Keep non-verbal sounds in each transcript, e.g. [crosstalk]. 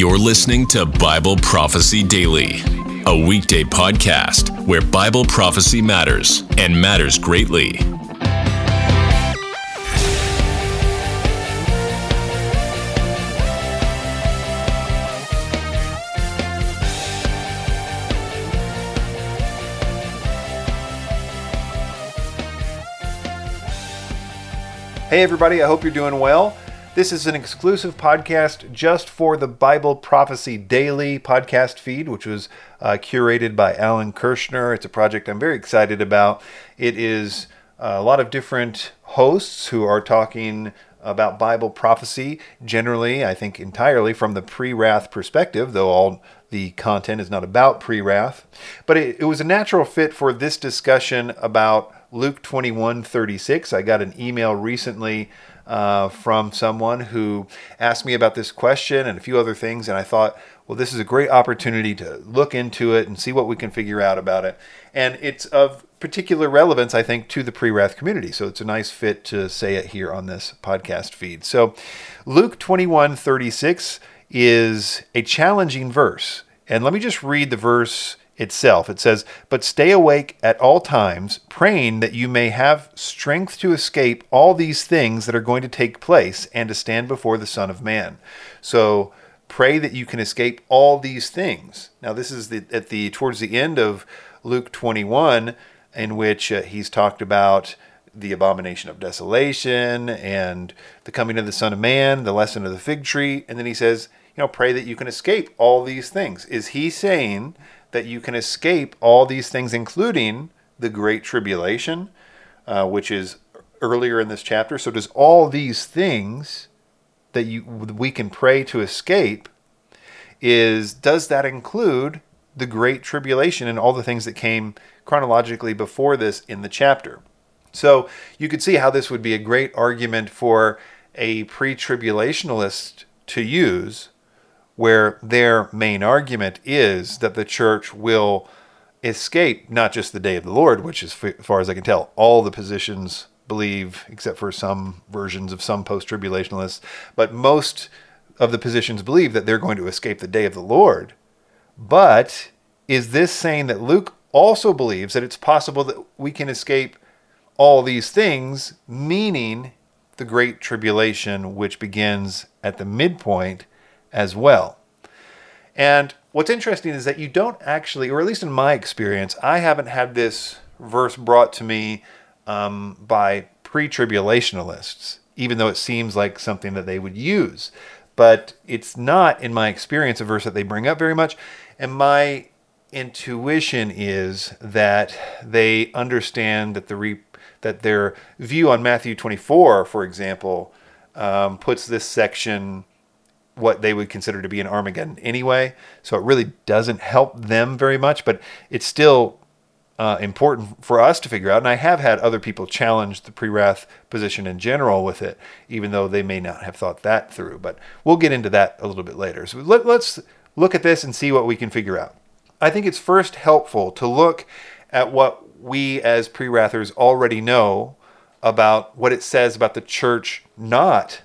You're listening to Bible Prophecy Daily, a weekday podcast where Bible prophecy matters and matters greatly. Hey, everybody, I hope you're doing well. This is an exclusive podcast just for the Bible Prophecy Daily podcast feed, which was uh, curated by Alan Kurschner. It's a project I'm very excited about. It is uh, a lot of different hosts who are talking about Bible prophecy, generally, I think entirely from the pre wrath perspective, though all the content is not about pre wrath. But it, it was a natural fit for this discussion about Luke 21 36. I got an email recently uh, from someone who asked me about this question and a few other things, and I thought, well, this is a great opportunity to look into it and see what we can figure out about it. And it's of particular relevance, I think, to the pre wrath community. So it's a nice fit to say it here on this podcast feed. So Luke 21 36 is a challenging verse. And let me just read the verse itself. It says, But stay awake at all times, praying that you may have strength to escape all these things that are going to take place and to stand before the Son of Man. So pray that you can escape all these things. Now, this is the, at the towards the end of Luke 21, in which uh, he's talked about the abomination of desolation and the coming of the Son of Man, the lesson of the fig tree, and then he says, you know, pray that you can escape all these things. Is he saying that you can escape all these things, including the Great Tribulation, uh, which is earlier in this chapter. So, does all these things that you we can pray to escape is does that include the Great Tribulation and all the things that came chronologically before this in the chapter? So you could see how this would be a great argument for a pre-tribulationalist to use where their main argument is that the church will escape not just the day of the Lord, which as far as I can tell, all the positions believe, except for some versions of some post tribulationalists, but most of the positions believe that they're going to escape the day of the Lord. But is this saying that Luke also believes that it's possible that we can escape all these things, meaning the Great Tribulation, which begins at the midpoint as well. And what's interesting is that you don't actually, or at least in my experience, I haven't had this verse brought to me um, by pre tribulationalists, even though it seems like something that they would use. But it's not, in my experience, a verse that they bring up very much. And my intuition is that they understand that the re- that their view on Matthew 24, for example, um, puts this section what they would consider to be an Armageddon anyway. So it really doesn't help them very much, but it's still uh, important for us to figure out. And I have had other people challenge the pre wrath position in general with it, even though they may not have thought that through. But we'll get into that a little bit later. So let, let's look at this and see what we can figure out. I think it's first helpful to look at what we as pre wrathers already know about what it says about the church not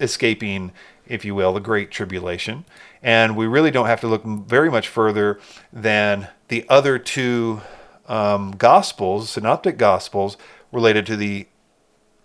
escaping if you will, the Great Tribulation. And we really don't have to look very much further than the other two um, Gospels, synoptic Gospels, related to the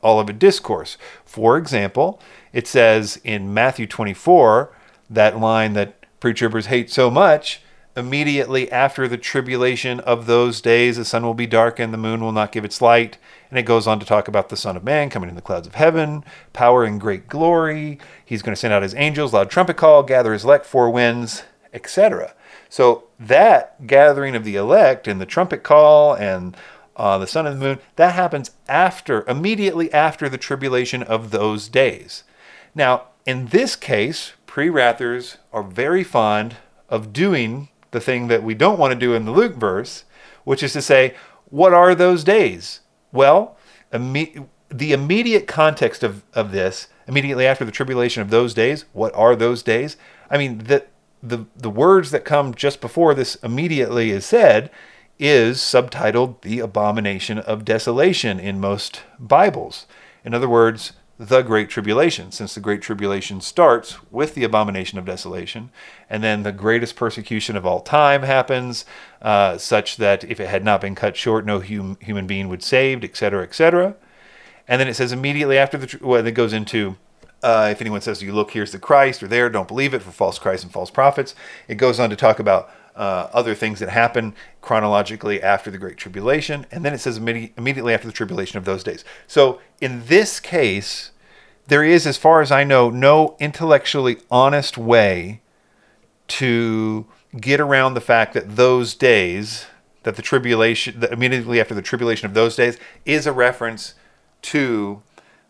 Olivet Discourse. For example, it says in Matthew 24, that line that pre tribbers hate so much, immediately after the tribulation of those days, the sun will be darkened, the moon will not give its light. And it goes on to talk about the Son of Man coming in the clouds of heaven, power and great glory. He's going to send out his angels, loud trumpet call, gather his elect, four winds, etc. So that gathering of the elect and the trumpet call and uh, the sun and the moon, that happens after, immediately after the tribulation of those days. Now, in this case, pre wrathers are very fond of doing the thing that we don't want to do in the Luke verse, which is to say, what are those days? Well, imme- the immediate context of, of this, immediately after the tribulation of those days, what are those days? I mean, the, the, the words that come just before this immediately is said is subtitled The Abomination of Desolation in most Bibles. In other words, the Great Tribulation, since the Great Tribulation starts with the abomination of desolation, and then the greatest persecution of all time happens, uh, such that if it had not been cut short, no hum- human being would saved, etc., etc. And then it says immediately after the, well, it goes into uh, if anyone says, "You look, here's the Christ," or there, don't believe it for false Christ and false prophets. It goes on to talk about uh, other things that happen chronologically after the Great Tribulation, and then it says immedi- immediately after the tribulation of those days. So in this case, there is, as far as I know, no intellectually honest way to get around the fact that those days, that the tribulation, that immediately after the tribulation of those days, is a reference to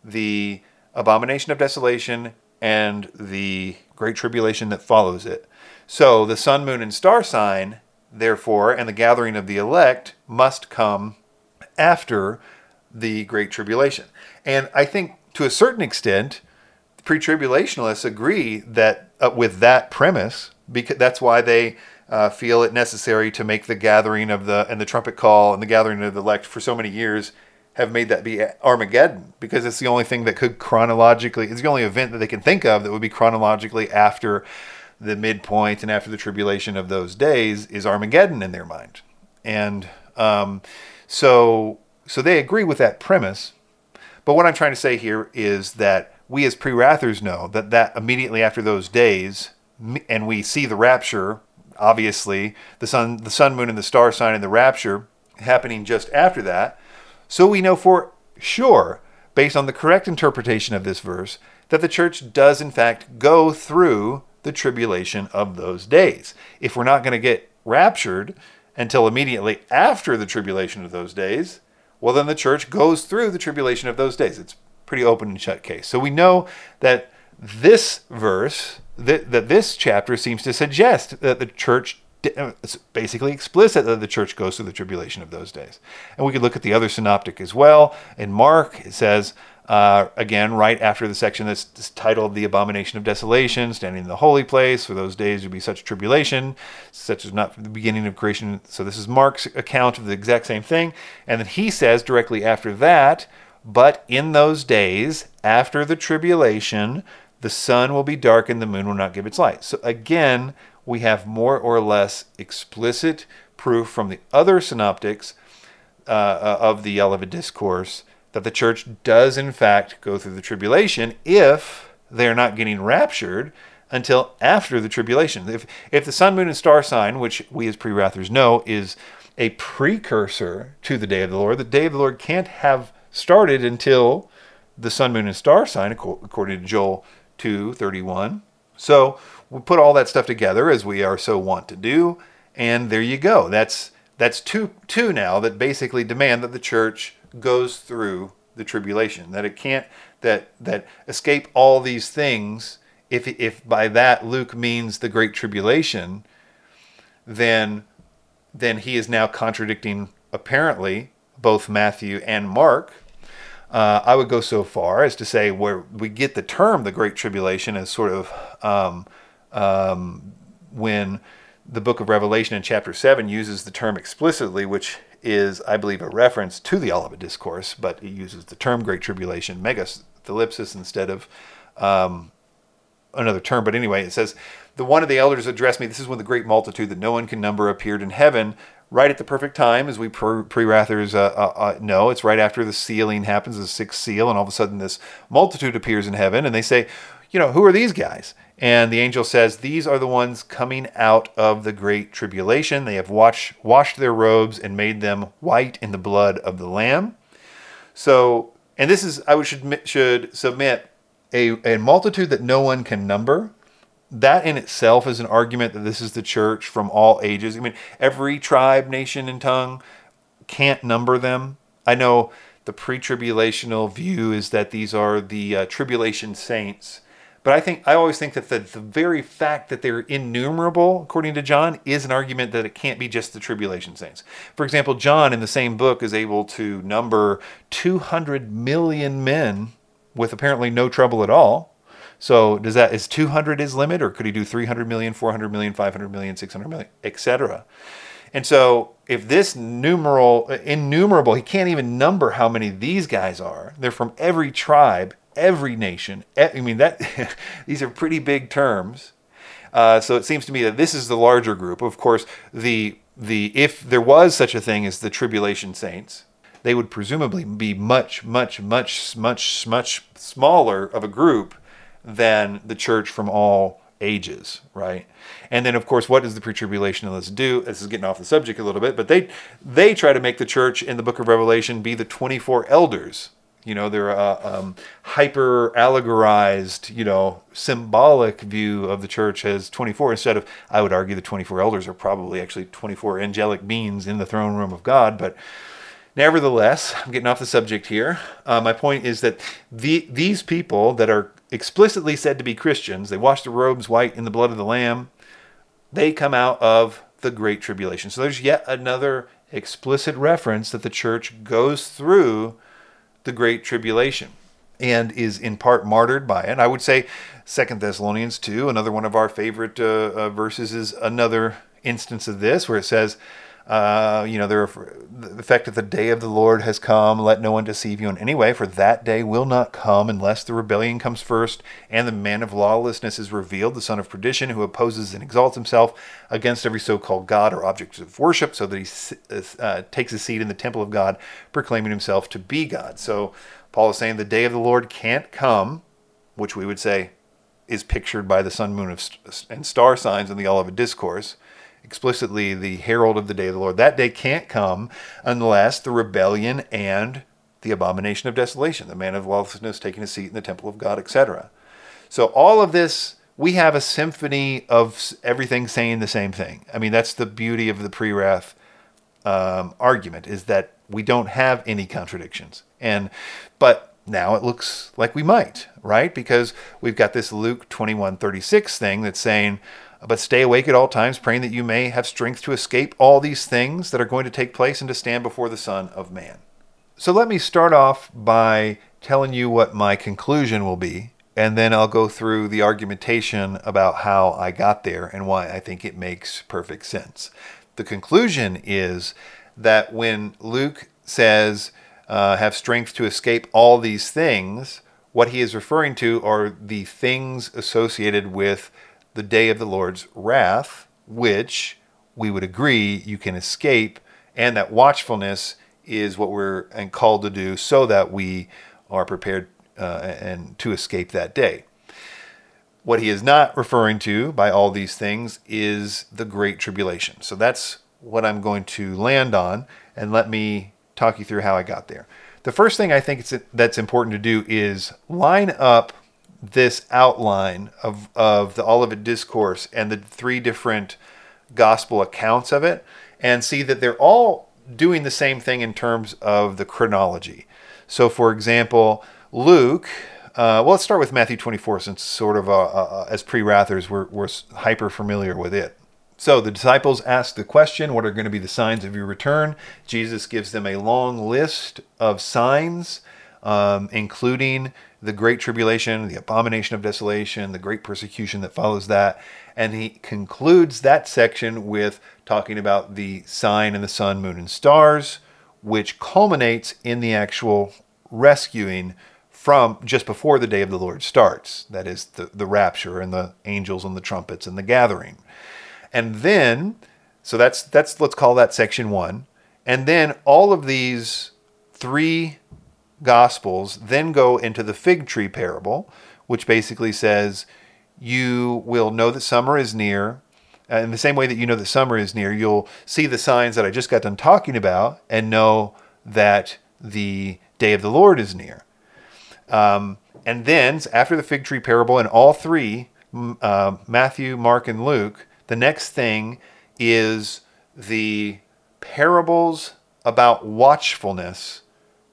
the abomination of desolation and the great tribulation that follows it. So the sun, moon, and star sign, therefore, and the gathering of the elect must come after the Great Tribulation. And I think to a certain extent, pre tribulationists agree that uh, with that premise, because that's why they uh, feel it necessary to make the gathering of the and the trumpet call and the gathering of the elect for so many years have made that be Armageddon because it's the only thing that could chronologically it's the only event that they can think of that would be chronologically after the midpoint and after the tribulation of those days is Armageddon in their mind. And um, so, so they agree with that premise. But what I'm trying to say here is that we as pre-wrathers know that that immediately after those days, and we see the rapture, obviously the sun, the sun, moon, and the star sign and the rapture happening just after that. So we know for sure, based on the correct interpretation of this verse, that the church does in fact go through the tribulation of those days. If we're not going to get raptured until immediately after the tribulation of those days, well, then the church goes through the tribulation of those days. It's pretty open and shut case. So we know that this verse, that, that this chapter seems to suggest that the church it's basically explicit that the church goes through the tribulation of those days. And we could look at the other synoptic as well. In Mark, it says, uh, again, right after the section that's titled The Abomination of Desolation, standing in the holy place, for those days would be such tribulation, such as not from the beginning of creation. So this is Mark's account of the exact same thing. And then he says directly after that, but in those days, after the tribulation, the sun will be darkened, the moon will not give its light. So again, we have more or less explicit proof from the other synoptics uh, uh of the Olivet Discourse that the church does, in fact, go through the tribulation if they're not getting raptured until after the tribulation. If, if the sun, moon, and star sign, which we as pre wrathers know is a precursor to the day of the Lord, the day of the Lord can't have started until the sun, moon, and star sign, according to Joel 2 31. So we put all that stuff together as we are so wont to do, and there you go. That's that's two two now that basically demand that the church goes through the tribulation. That it can't that that escape all these things. If if by that Luke means the great tribulation, then then he is now contradicting apparently both Matthew and Mark. Uh, I would go so far as to say where we get the term the Great Tribulation as sort of um, um, when the book of Revelation in chapter 7 uses the term explicitly, which is, I believe, a reference to the Olivet Discourse, but it uses the term Great Tribulation, megathalipsis, instead of um, another term. But anyway, it says, The one of the elders addressed me. This is when the great multitude that no one can number appeared in heaven, right at the perfect time, as we pre Wrathers uh, uh, uh, know. It's right after the sealing happens, the sixth seal, and all of a sudden this multitude appears in heaven, and they say, You know, who are these guys? And the angel says, These are the ones coming out of the great tribulation. They have watched, washed their robes and made them white in the blood of the Lamb. So, and this is, I should, should submit a, a multitude that no one can number. That in itself is an argument that this is the church from all ages. I mean, every tribe, nation, and tongue can't number them. I know the pre tribulational view is that these are the uh, tribulation saints but I think I always think that the, the very fact that they're innumerable, according to John, is an argument that it can't be just the tribulation saints. For example, John in the same book is able to number 200 million men with apparently no trouble at all. So does that is 200 his limit, or could he do 300 million, 400 million, 500 million, 600 million, etc.? And so if this numeral uh, innumerable, he can't even number how many these guys are. They're from every tribe every nation. I mean that [laughs] these are pretty big terms. Uh, so it seems to me that this is the larger group. Of course, the the if there was such a thing as the tribulation saints, they would presumably be much, much, much, much, much smaller of a group than the church from all ages, right? And then, of course, what does the pre-tribulationists do? This is getting off the subject a little bit, but they they try to make the church in the Book of Revelation be the 24 elders. You know, they're a um, hyper allegorized, you know, symbolic view of the church as 24 instead of, I would argue, the 24 elders are probably actually 24 angelic beings in the throne room of God, but Nevertheless, I'm getting off the subject here. Uh, my point is that the, these people that are explicitly said to be Christians, they wash their robes white in the blood of the Lamb, they come out of the Great Tribulation. So there's yet another explicit reference that the church goes through the Great Tribulation and is in part martyred by it. I would say Second Thessalonians 2, another one of our favorite uh, uh, verses, is another instance of this where it says, uh, you know, the fact that the day of the Lord has come. Let no one deceive you in any way, for that day will not come unless the rebellion comes first and the man of lawlessness is revealed, the son of perdition, who opposes and exalts himself against every so called God or object of worship, so that he uh, takes a seat in the temple of God, proclaiming himself to be God. So Paul is saying the day of the Lord can't come, which we would say is pictured by the sun, moon, and star signs in the Olivet Discourse explicitly the herald of the day of the Lord. That day can't come unless the rebellion and the abomination of desolation, the man of lawlessness taking a seat in the temple of God, etc. So all of this, we have a symphony of everything saying the same thing. I mean, that's the beauty of the pre-wrath um, argument is that we don't have any contradictions. And but now it looks like we might, right? Because we've got this Luke 21:36 thing that's saying but stay awake at all times, praying that you may have strength to escape all these things that are going to take place and to stand before the Son of Man. So let me start off by telling you what my conclusion will be, and then I'll go through the argumentation about how I got there and why I think it makes perfect sense. The conclusion is that when Luke says, uh, have strength to escape all these things, what he is referring to are the things associated with the day of the Lord's wrath, which we would agree you can escape, and that watchfulness is what we're called to do so that we are prepared uh, and to escape that day. What he is not referring to by all these things is the great tribulation. So that's what I'm going to land on, and let me talk you through how I got there. The first thing I think that's important to do is line up this outline of, of the Olivet Discourse and the three different gospel accounts of it and see that they're all doing the same thing in terms of the chronology. So, for example, Luke, uh, well, let's start with Matthew 24 since sort of uh, uh, as pre-wrathers we're, we're hyper familiar with it. So the disciples ask the question, What are going to be the signs of your return? Jesus gives them a long list of signs, um, including the great tribulation, the abomination of desolation, the great persecution that follows that. And he concludes that section with talking about the sign and the sun, moon, and stars, which culminates in the actual rescuing from just before the day of the Lord starts. That is the, the rapture and the angels and the trumpets and the gathering. And then, so that's that's let's call that section one. And then all of these three Gospels then go into the fig tree parable, which basically says, You will know that summer is near. Uh, in the same way that you know that summer is near, you'll see the signs that I just got done talking about and know that the day of the Lord is near. Um, and then, after the fig tree parable, in all three uh, Matthew, Mark, and Luke the next thing is the parables about watchfulness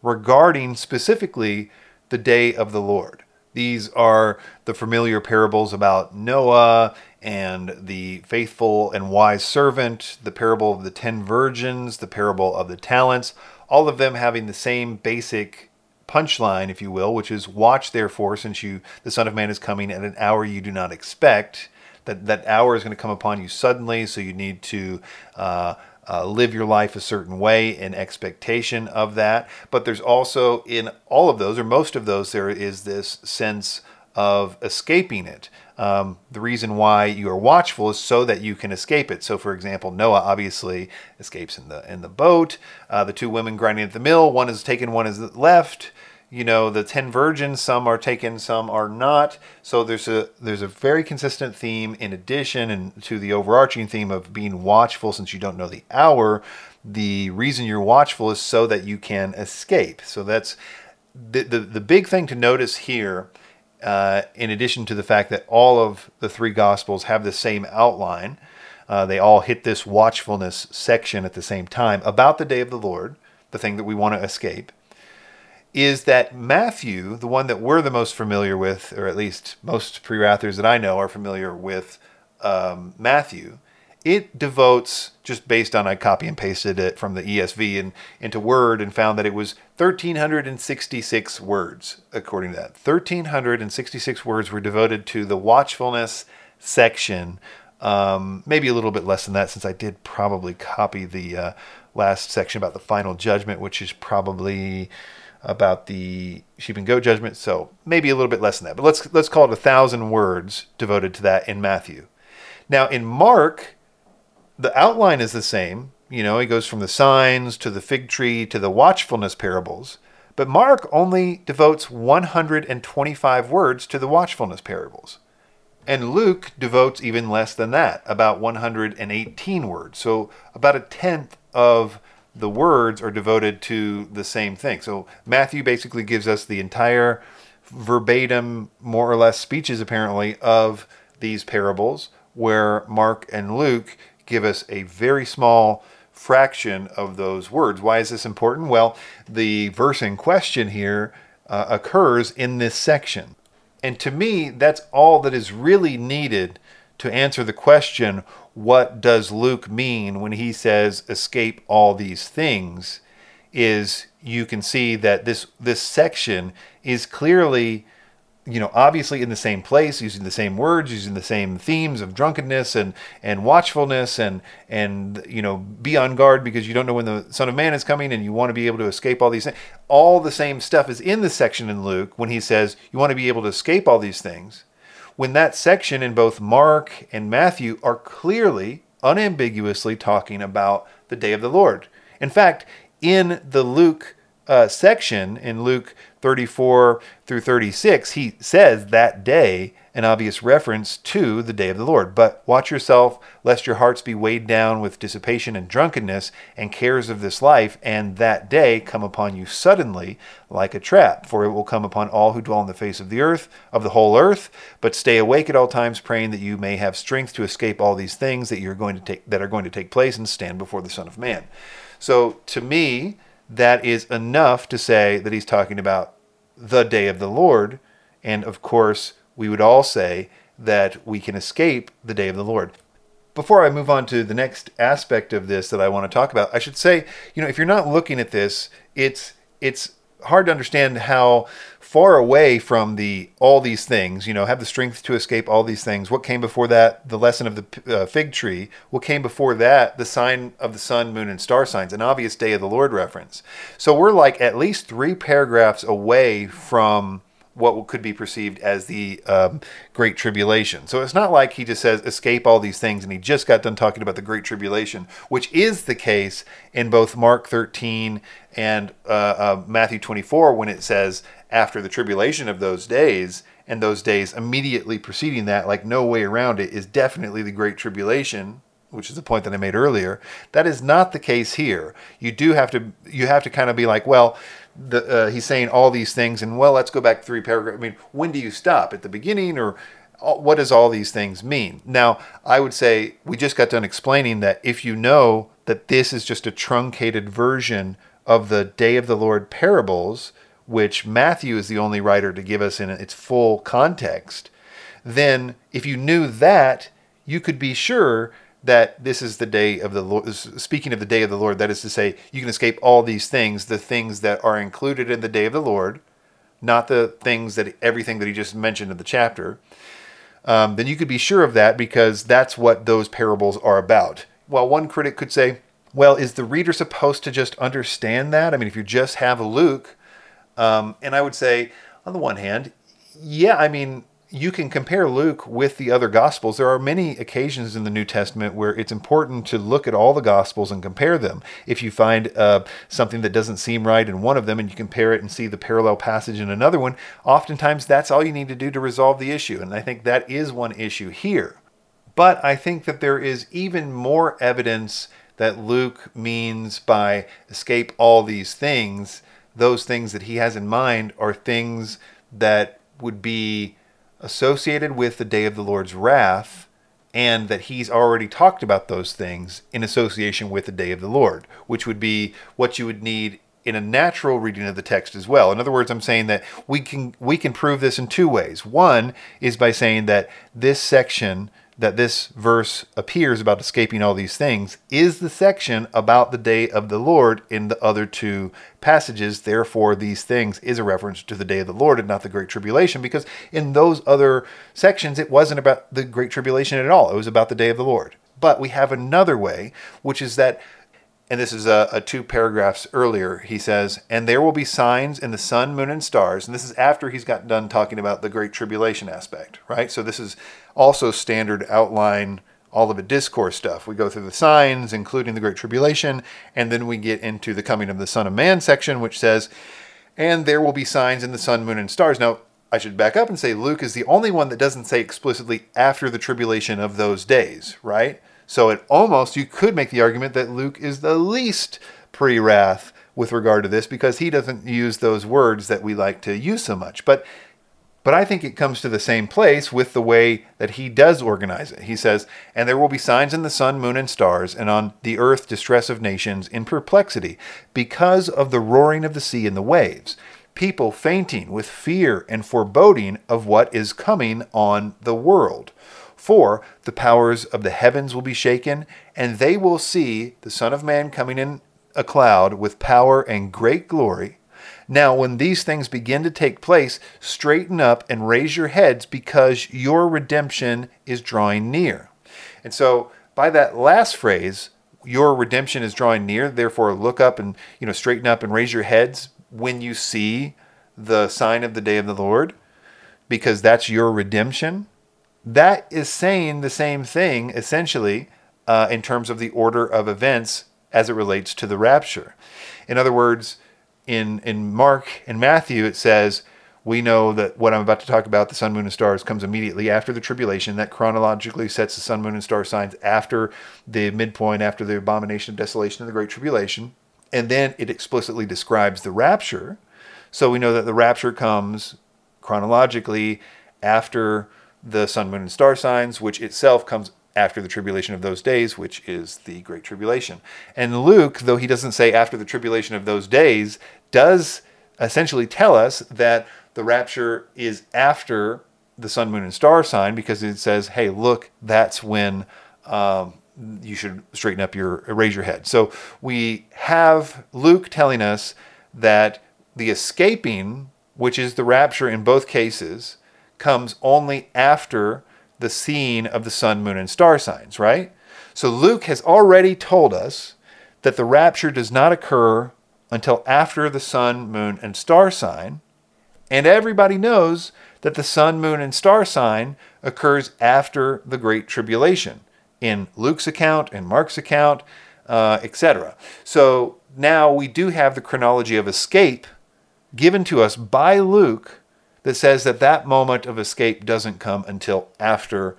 regarding specifically the day of the Lord. These are the familiar parables about Noah and the faithful and wise servant, the parable of the ten virgins, the parable of the talents, all of them having the same basic punchline, if you will, which is watch therefore, since you the Son of Man is coming at an hour you do not expect. That that hour is going to come upon you suddenly, so you need to uh, uh, live your life a certain way in expectation of that. But there's also in all of those, or most of those, there is this sense of escaping it. Um, the reason why you are watchful is so that you can escape it. So, for example, Noah obviously escapes in the in the boat. Uh, the two women grinding at the mill, one is taken, one is left. You know, the ten virgins, some are taken, some are not. So there's a there's a very consistent theme in addition and to the overarching theme of being watchful since you don't know the hour. The reason you're watchful is so that you can escape. So that's the the, the big thing to notice here uh, in addition to the fact that all of the three Gospels have the same outline, uh, they all hit this watchfulness section at the same time about the day of the Lord, the thing that we want to escape, is that Matthew, the one that we're the most familiar with, or at least most pre wrathers that I know are familiar with um, Matthew, it devotes just based on I copy and pasted it from the ESV and into Word and found that it was 1366 words according to that. 1366 words were devoted to the watchfulness section. Um, maybe a little bit less than that since I did probably copy the uh, last section about the final judgment, which is probably about the sheep and goat judgment. So maybe a little bit less than that. But let's let's call it a thousand words devoted to that in Matthew. Now in Mark, the outline is the same. You know, he goes from the signs to the fig tree to the watchfulness parables. But Mark only devotes 125 words to the watchfulness parables. And Luke devotes even less than that, about 118 words. So about a tenth of the words are devoted to the same thing. So Matthew basically gives us the entire verbatim, more or less, speeches apparently of these parables, where Mark and Luke give us a very small fraction of those words. Why is this important? Well, the verse in question here uh, occurs in this section. And to me, that's all that is really needed to answer the question what does Luke mean when he says escape all these things is you can see that this this section is clearly you know, obviously in the same place, using the same words, using the same themes of drunkenness and and watchfulness and and you know, be on guard because you don't know when the Son of Man is coming and you want to be able to escape all these things. All the same stuff is in the section in Luke when he says you want to be able to escape all these things. When that section in both Mark and Matthew are clearly, unambiguously talking about the day of the Lord. In fact, in the Luke uh, section in Luke 34 through 36, he says that day, an obvious reference to the day of the Lord. But watch yourself, lest your hearts be weighed down with dissipation and drunkenness and cares of this life, and that day come upon you suddenly like a trap. For it will come upon all who dwell on the face of the earth, of the whole earth. But stay awake at all times, praying that you may have strength to escape all these things that you're going to take that are going to take place and stand before the Son of Man. So to me, that is enough to say that he's talking about the day of the Lord. And of course, we would all say that we can escape the day of the Lord. Before I move on to the next aspect of this that I want to talk about, I should say, you know, if you're not looking at this, it's it's hard to understand how far away from the all these things you know have the strength to escape all these things. What came before that? The lesson of the uh, fig tree. What came before that? The sign of the sun moon and star signs. An obvious day of the lord reference. So we're like at least three paragraphs away from what could be perceived as the um, Great Tribulation. So it's not like he just says, escape all these things, and he just got done talking about the Great Tribulation, which is the case in both Mark 13 and uh, uh, Matthew 24 when it says, after the tribulation of those days, and those days immediately preceding that, like no way around it, is definitely the Great Tribulation, which is the point that I made earlier. That is not the case here. You do have to you have to kind of be like, well, the, uh, he's saying all these things, and well, let's go back three paragraphs. I mean, when do you stop at the beginning, or what does all these things mean? Now, I would say we just got done explaining that if you know that this is just a truncated version of the Day of the Lord parables, which Matthew is the only writer to give us in its full context, then if you knew that, you could be sure that this is the day of the Lord. Speaking of the day of the Lord, that is to say, you can escape all these things, the things that are included in the day of the Lord, not the things that everything that he just mentioned in the chapter. Um, then you could be sure of that because that's what those parables are about. Well, one critic could say, Well, is the reader supposed to just understand that? I mean, if you just have Luke, um, and I would say, on the one hand, yeah, I mean, you can compare Luke with the other Gospels. There are many occasions in the New Testament where it's important to look at all the Gospels and compare them. If you find uh, something that doesn't seem right in one of them and you compare it and see the parallel passage in another one, oftentimes that's all you need to do to resolve the issue. And I think that is one issue here. But I think that there is even more evidence that Luke means by escape all these things. Those things that he has in mind are things that would be associated with the day of the Lord's wrath, and that he's already talked about those things in association with the day of the Lord, which would be what you would need in a natural reading of the text as well. In other words, I'm saying that we can we can prove this in two ways. One is by saying that this section that this verse appears about escaping all these things is the section about the day of the Lord in the other two passages. Therefore, these things is a reference to the day of the Lord and not the Great Tribulation, because in those other sections, it wasn't about the Great Tribulation at all. It was about the day of the Lord. But we have another way, which is that and this is a, a, two paragraphs earlier. He says, "And there will be signs in the sun, moon, and stars." And this is after he's got done talking about the great tribulation aspect, right? So this is also standard outline all of the discourse stuff. We go through the signs, including the great tribulation, and then we get into the coming of the Son of Man section, which says, "And there will be signs in the sun, moon, and stars." Now. I should back up and say Luke is the only one that doesn't say explicitly after the tribulation of those days, right? So it almost, you could make the argument that Luke is the least pre wrath with regard to this because he doesn't use those words that we like to use so much. But but I think it comes to the same place with the way that he does organize it. He says, And there will be signs in the sun, moon, and stars, and on the earth distress of nations in perplexity, because of the roaring of the sea and the waves, people fainting with fear and foreboding of what is coming on the world. For the powers of the heavens will be shaken, and they will see the Son of Man coming in a cloud with power and great glory. Now, when these things begin to take place, straighten up and raise your heads because your redemption is drawing near. And so, by that last phrase, your redemption is drawing near, therefore look up and, you know, straighten up and raise your heads when you see the sign of the day of the Lord because that's your redemption that is saying the same thing essentially uh, in terms of the order of events as it relates to the rapture. In other words, in in Mark and Matthew, it says we know that what I'm about to talk about, the sun, moon, and stars, comes immediately after the tribulation. That chronologically sets the sun, moon, and star signs after the midpoint, after the abomination of desolation and the great tribulation. And then it explicitly describes the rapture. So we know that the rapture comes chronologically after the sun, moon, and star signs, which itself comes after the tribulation of those days, which is the Great Tribulation. And Luke, though he doesn't say after the tribulation of those days, does essentially tell us that the rapture is after the sun, moon, and star sign because it says, hey, look, that's when um, you should straighten up your, raise your head. So we have Luke telling us that the escaping, which is the rapture in both cases, comes only after the seeing of the sun, moon, and star signs, right? So Luke has already told us that the rapture does not occur until after the sun, moon, and star sign. And everybody knows that the sun, moon, and star sign occurs after the Great Tribulation in Luke's account, in Mark's account, uh, etc. So now we do have the chronology of escape given to us by Luke that says that that moment of escape doesn't come until after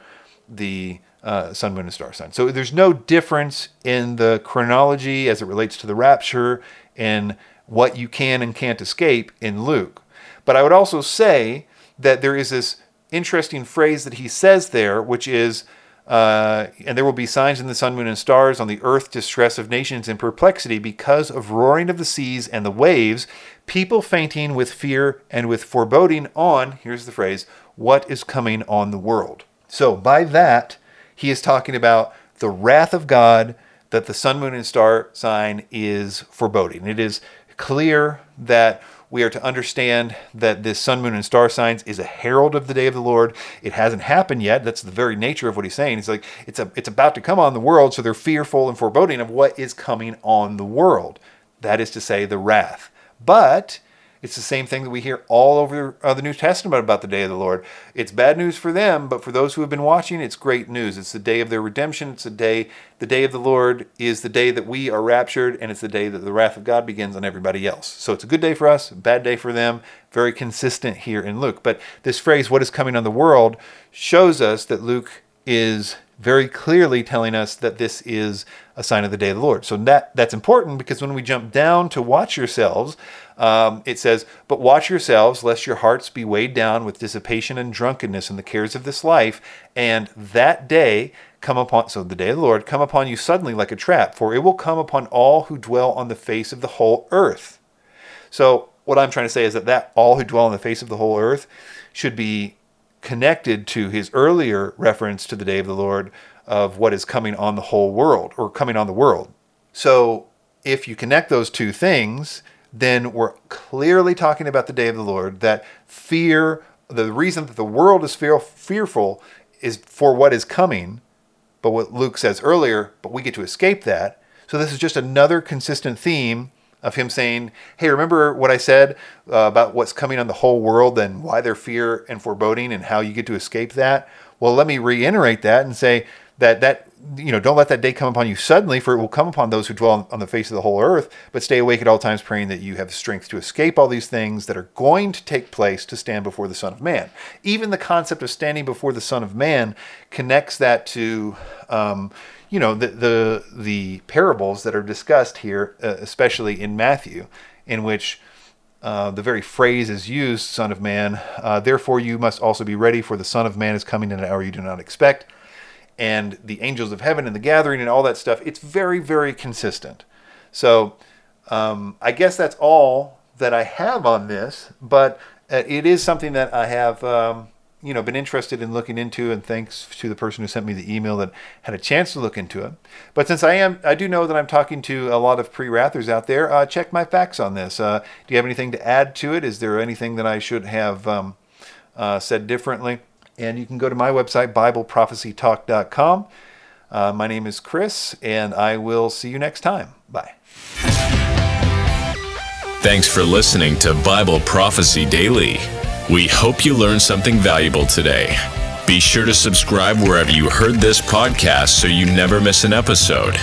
the uh, sun, moon, and star sign. So there's no difference in the chronology as it relates to the rapture and what you can and can't escape in Luke. But I would also say that there is this interesting phrase that he says there, which is, uh, and there will be signs in the sun, moon, and stars on the earth, distress of nations in perplexity because of roaring of the seas and the waves, people fainting with fear and with foreboding on, here's the phrase, what is coming on the world. So by that, he is talking about the wrath of God that the sun, moon, and star sign is foreboding. It is clear that we are to understand that this sun, moon, and star signs is a herald of the day of the Lord. It hasn't happened yet. That's the very nature of what he's saying. He's like, it's a, it's about to come on the world, so they're fearful and foreboding of what is coming on the world. That is to say, the wrath. But it's the same thing that we hear all over uh, the New Testament about the day of the Lord. It's bad news for them, but for those who have been watching, it's great news. It's the day of their redemption. It's the day, the day of the Lord is the day that we are raptured, and it's the day that the wrath of God begins on everybody else. So it's a good day for us, bad day for them. Very consistent here in Luke. But this phrase, what is coming on the world, shows us that Luke is very clearly telling us that this is a sign of the day of the Lord. So that that's important because when we jump down to watch yourselves, um, it says, "But watch yourselves, lest your hearts be weighed down with dissipation and drunkenness and the cares of this life, and that day come upon so the day of the Lord come upon you suddenly like a trap, for it will come upon all who dwell on the face of the whole earth." So what I'm trying to say is that that all who dwell on the face of the whole earth should be connected to his earlier reference to the day of the Lord of what is coming on the whole world or coming on the world. So if you connect those two things, then we're clearly talking about the day of the Lord, that fear, the reason that the world is fear, fearful is for what is coming. But what Luke says earlier, but we get to escape that. So this is just another consistent theme of him saying, Hey, remember what I said uh, about what's coming on the whole world and why they're fear and foreboding and how you get to escape that? Well, let me reiterate that and say that that you know don't let that day come upon you suddenly for it will come upon those who dwell on, the face of the whole earth but stay awake at all times praying that you have strength to escape all these things that are going to take place to stand before the son of man even the concept of standing before the son of man connects that to um, you know the the the parables that are discussed here, uh, especially in Matthew, in which uh, the very phrase is used, "Son of Man." Uh, Therefore, you must also be ready, for the Son of Man is coming in an hour you do not expect. And the angels of heaven and the gathering and all that stuff. It's very very consistent. So um, I guess that's all that I have on this, but uh, it is something that I have. Um, you know been interested in looking into and thanks to the person who sent me the email that had a chance to look into it but since i am i do know that i'm talking to a lot of pre-wrathers out there uh, check my facts on this uh, do you have anything to add to it is there anything that i should have um, uh, said differently and you can go to my website bibleprophecytalk.com uh, my name is chris and i will see you next time bye thanks for listening to bible prophecy daily we hope you learned something valuable today. Be sure to subscribe wherever you heard this podcast so you never miss an episode.